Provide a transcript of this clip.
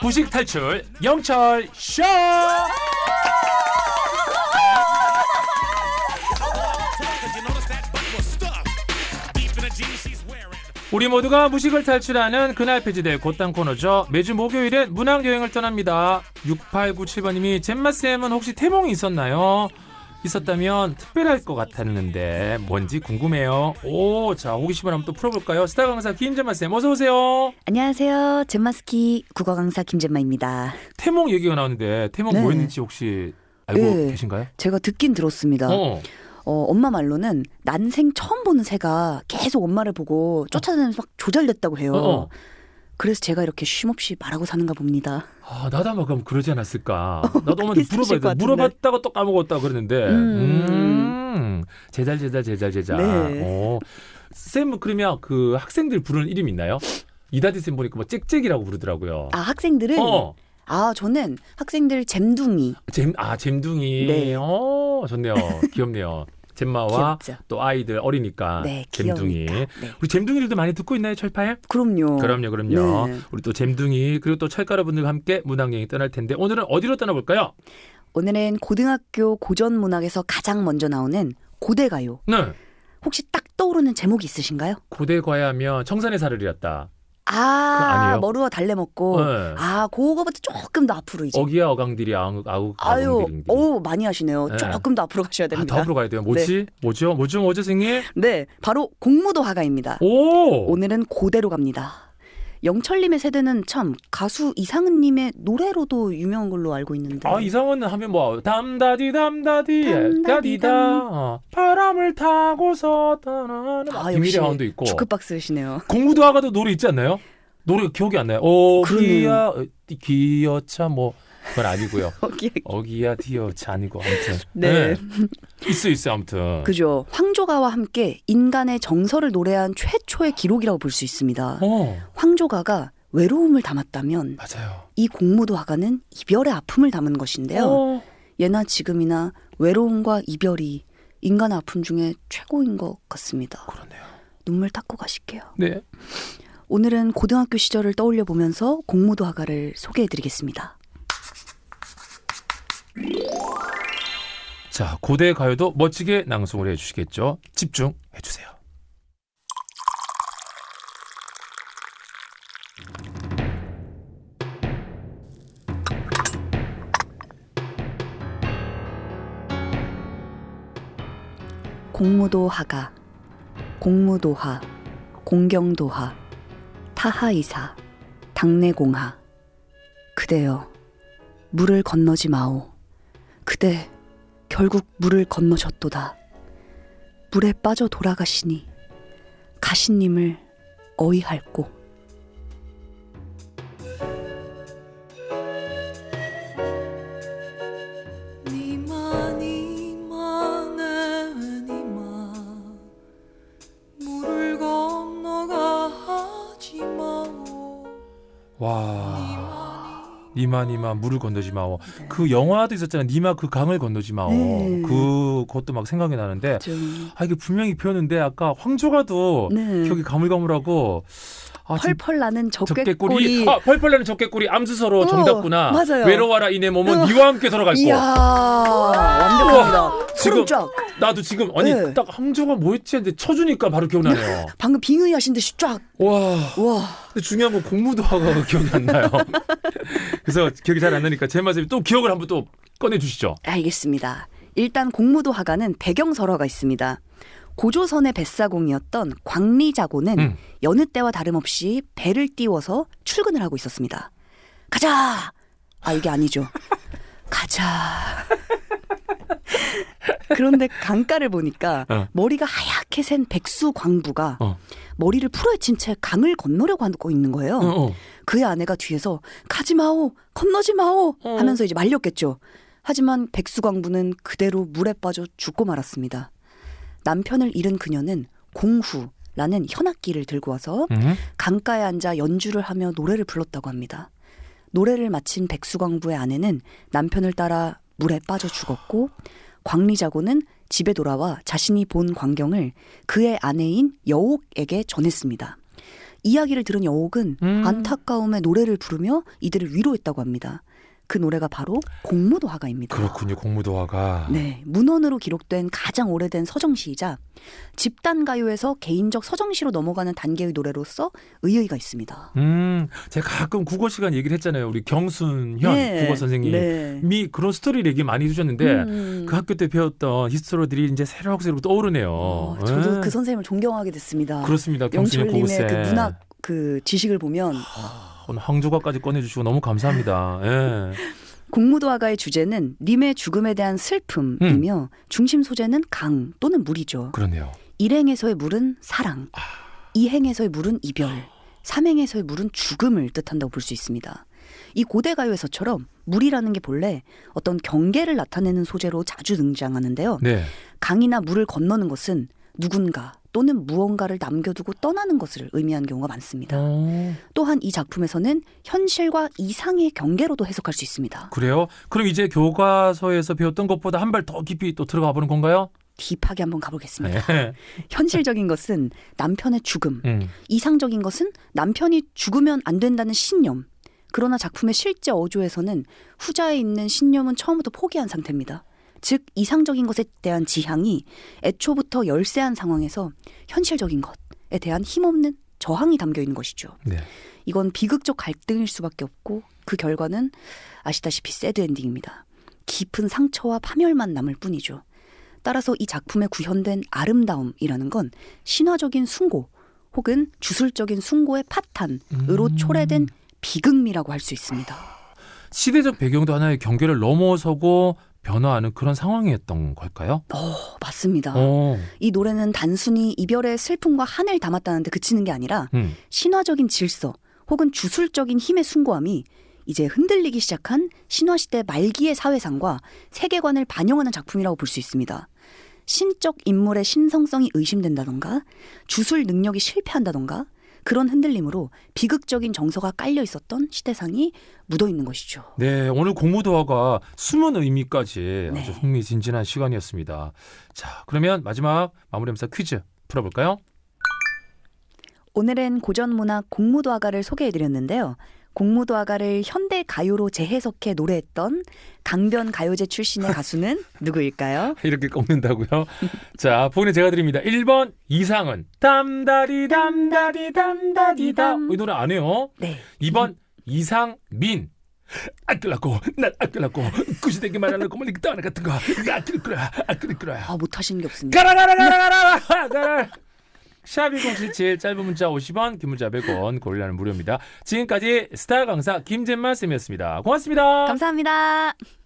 부식 탈출 영철 쇼. 우리 모두가 무식을 탈출하는 그날 폐지될 곧땅 코너죠. 매주 목요일엔 문학 여행을 떠납니다. 6897번님이 잼마쌤은 혹시 태몽이 있었나요? 있었다면 특별할 것 같았는데 뭔지 궁금해요. 오, 자 호기심을 한번 또 풀어볼까요? 스타 강사 김잼마쌤 어서 오세요. 안녕하세요. 젠마스키 국어 강사 김젠마입니다. 태몽 얘기가 나오는데 태몽 네. 뭐였는지 혹시 알고 네. 계신가요? 제가 듣긴 들었습니다. 어. 어, 엄마 말로는 난생 처음 보는 새가 계속 엄마를 보고 쫓아다니면서 막 조잘됐다고 해요. 어, 어. 그래서 제가 이렇게 쉼없이 말하고 사는가 봅니다. 아, 나도 아마 그럼 그러지 않았을까. 나도 엄마한테 물어봐야 것 돼. 물어봤다가 또 까먹었다 그랬는데. 음. 음. 제잘 제잘 제잘 제잘. 네. 어. 쌤은 그러면 그 학생들 부르는 이름 있나요? 이다디 쌤 보니까 뭐 짹짹이라고 부르더라고요. 아 학생들은 어. 아 저는 학생들 잼둥이 잼, 아, 잼둥이. 네. 어, 좋네요. 귀엽네요. 잼마와 귀엽죠. 또 아이들 어리니까. 네, 잼둥이. 네. 우리 잼둥이들도 많이 듣고 있나요, 철파에? 그럼요. 그럼요, 그럼요. 네. 우리 또 잼둥이 그리고 또 철가루분들과 함께 문학여행 떠날 텐데 오늘은 어디로 떠나볼까요? 오늘은 고등학교 고전 문학에서 가장 먼저 나오는 고대 가요. 네. 혹시 딱 떠오르는 제목이 있으신가요? 고대 과야면 청산의 살을 잃었다. 아? 머루와 달래 먹고 네. 아 그거보다 조금 더 앞으로 이제 어기야 어강들이 아우 아우 아유. 오 많이 하시네요. 네. 조금 더 앞으로 가셔야 아, 됩니다. 더 앞으로 가야 돼요. 뭐지? 뭐죠? 뭐죠? 뭐죠, 선생님? 네, 바로 공무도 화가입니다. 오! 오늘은 고대로 갑니다. 영철님의 세대는 참 가수 이상은님의 노래로도 유명한 걸로 알고 있는데. 아 이상은 하면 뭐 담다디 담다디 담다디 다디다 담. 어, 바람을 타고서 떠나는 아, 비밀의 왕도 있고 주크박스시네요. 공부도 하가도 노래 있지 않나요? 노래 기억이 안 나요. 어기야 그러네요. 기여차 뭐 그건 아니고요. 거기에 어기야 디여차 아니고 아무튼 네. 있어 있어 아무튼. 그죠. 황조가와 함께 인간의 정서를 노래한 최초의 기록이라고 볼 수 있습니다. 어 황조가가 외로움을 담았다면 맞아요. 이 공무도 화가는 이별의 아픔을 담은 것인데요. 어. 예나 지금이나 외로움과 이별이 인간의 아픔 중에 최고인 것 같습니다. 그러네요. 눈물 닦고 가실게요. 네. 오늘은 고등학교 시절을 떠올려 보면서 공무도 화가를 소개해 드리겠습니다. 자, 고대 가요도 멋지게 낭송을 해주시겠죠? 집중해 주세요. 공무도 화가, 공무도하, 공경도하, 타하이사, 당내공하. 그대여, 물을 건너지 마오. 그대, 결국 물을 건너셨도다. 물에 빠져 돌아가시니, 가신님을 어이할꼬. 니마 니마 내 니마 물을 마오 건너지 마오. 그 영화도 있었잖아요. 니마 그 강을 건너지 마오. 네. 그 그것도 막 생각이 나는데 좀, 아 이게 분명히 표현인데 아까 황조가도 네. 기억이 가물가물하고 아, 진- 펄펄 나는 적개꼬리 적개꼬리. 아 펄펄 나는 적개꼬리 암수서로 어, 정답구나. 맞아요. 외로워라 이내 몸은 어. 니와 함께 돌아갈 이야, 거. 완벽합니다. 지금 쫙. 나도 지금 아니 네. 딱 황조가 뭐였지 했는데 쳐주니까 바로 기억나네요. 방금 빙의 하신 듯이 쫙. 와. 와. 근데 중요한 건 공무도 하가 기억이 안 나요. 그래서 기억이 잘 안 나니까 제 말씀이 또 기억을 한번 또 꺼내 주시죠. 알겠습니다. 일단 공무도 화가는 배경 설화가 있습니다. 고조선의 뱃사공이었던 광리자고는 음. 여느 때와 다름없이 배를 띄워서 출근을 하고 있었습니다. 가자! 아, 이게 아니죠. 가자. 그런데 강가를 보니까 어. 머리가 하얗게 센 백수 광부가 어. 머리를 풀어헤친 채 강을 건너려고 하고 있는 거예요. 어, 어. 그의 아내가 뒤에서 가지 마오, 건너지 마오 어. 하면서 이제 말렸겠죠. 하지만 백수 광부는 그대로 물에 빠져 죽고 말았습니다. 남편을 잃은 그녀는 공후라는 현악기를 들고 와서 음. 강가에 앉아 연주를 하며 노래를 불렀다고 합니다. 노래를 마친 백수광부의 아내는 남편을 따라 물에 빠져 죽었고 광리자고는 집에 돌아와 자신이 본 광경을 그의 아내인 여옥에게 전했습니다. 이야기를 들은 여옥은 음. 안타까움에 노래를 부르며 이들을 위로했다고 합니다. 그 노래가 바로 공무도화가입니다. 그렇군요. 공무도화가. 네, 문헌으로 기록된 가장 오래된 서정시이자 집단 가요에서 개인적 서정시로 넘어가는 단계의 노래로서 의의가 있습니다. 음, 제가 가끔 국어 시간 얘기를 했잖아요. 우리 경순현 네, 국어 선생님이 네. 그런 스토리 얘기 많이 해주셨는데 음. 그 학교 때 배웠던 history들이 이제 새록새록 떠오르네요. 어, 저도 예. 그 선생님을 존경하게 됐습니다. 그렇습니다. 경순현 영철님의. 그 문학 그 지식을 보면 오늘 황조가까지 꺼내주시고 너무 감사합니다. 예. 공무도화가의 주제는 님의 죽음에 대한 슬픔이며 음. 중심 소재는 강 또는 물이죠. 그러네요. 일행에서의 물은 사랑, 아. 이행에서의 물은 이별, 삼행에서의 물은 죽음을 뜻한다고 볼 수 있습니다. 이 고대 가요에서처럼 물이라는 게 본래 어떤 경계를 나타내는 소재로 자주 등장하는데요. 네. 강이나 물을 건너는 것은 누군가 또는 무언가를 남겨두고 떠나는 것을 의미하는 경우가 많습니다. 어, 또한 이 작품에서는 현실과 이상의 경계로도 해석할 수 있습니다. 그래요? 그럼 이제 교과서에서 배웠던 것보다 한 발 더 깊이 또 들어가 보는 건가요? 딥하게 한번 가보겠습니다. 네. 현실적인 것은 남편의 죽음, 음. 이상적인 것은 남편이 죽으면 안 된다는 신념. 그러나 작품의 실제 어조에서는 후자에 있는 신념은 처음부터 포기한 상태입니다. 즉 이상적인 것에 대한 지향이 애초부터 열세한 상황에서 현실적인 것에 대한 힘없는 저항이 담겨 있는 것이죠. 네. 이건 비극적 갈등일 수밖에 없고 그 결과는 아시다시피 새드 엔딩입니다. 깊은 상처와 파멸만 남을 뿐이죠. 따라서 이 작품에 구현된 아름다움이라는 건 신화적인 숭고 혹은 주술적인 숭고의 파탄으로 음. 초래된 비극미라고 할 수 있습니다. 시대적 배경도 하나의 경계를 넘어서고 변화하는 그런 상황이었던 걸까요? 어, 맞습니다. 어. 이 노래는 단순히 이별의 슬픔과 한을 담았다는데 그치는 게 아니라 음. 신화적인 질서 혹은 주술적인 힘의 숭고함이 이제 흔들리기 시작한 신화시대 말기의 사회상과 세계관을 반영하는 작품이라고 볼 수 있습니다. 신적 인물의 신성성이 의심된다던가 주술 능력이 실패한다던가 그런 흔들림으로 비극적인 정서가 깔려 있었던 시대상이 묻어 있는 것이죠. 네, 오늘 공무도화가 숨은 의미까지 네. 아주 흥미진진한 시간이었습니다. 자, 그러면 마지막 마무리하면서 퀴즈 풀어볼까요? 오늘은 고전문학 공무도화가를 소개해드렸는데요. 공무도화가를 현대 가요로 재해석해 노래했던 강변 가요제 출신의 가수는 누구일까요? 이렇게 꺾는다고요? 자, 본인 제가 드립니다. 1번 이상은 담다리 담다리 담다리다. 이 노래 안 해요. 네. 2번 이상민. 아끼려고 난 아끼려고 구시대기 말하려고 멀리 떠나 같은 거 아끼를 거야 아끼를 거야 아 못하시는 게 없습니다. 가라 가라 가라 가라 가라 샵1077 짧은 문자 50원 긴 문자 100원 고릴라는 무료입니다. 지금까지 스타 강사 김재만 쌤이었습니다. 고맙습니다. 감사합니다.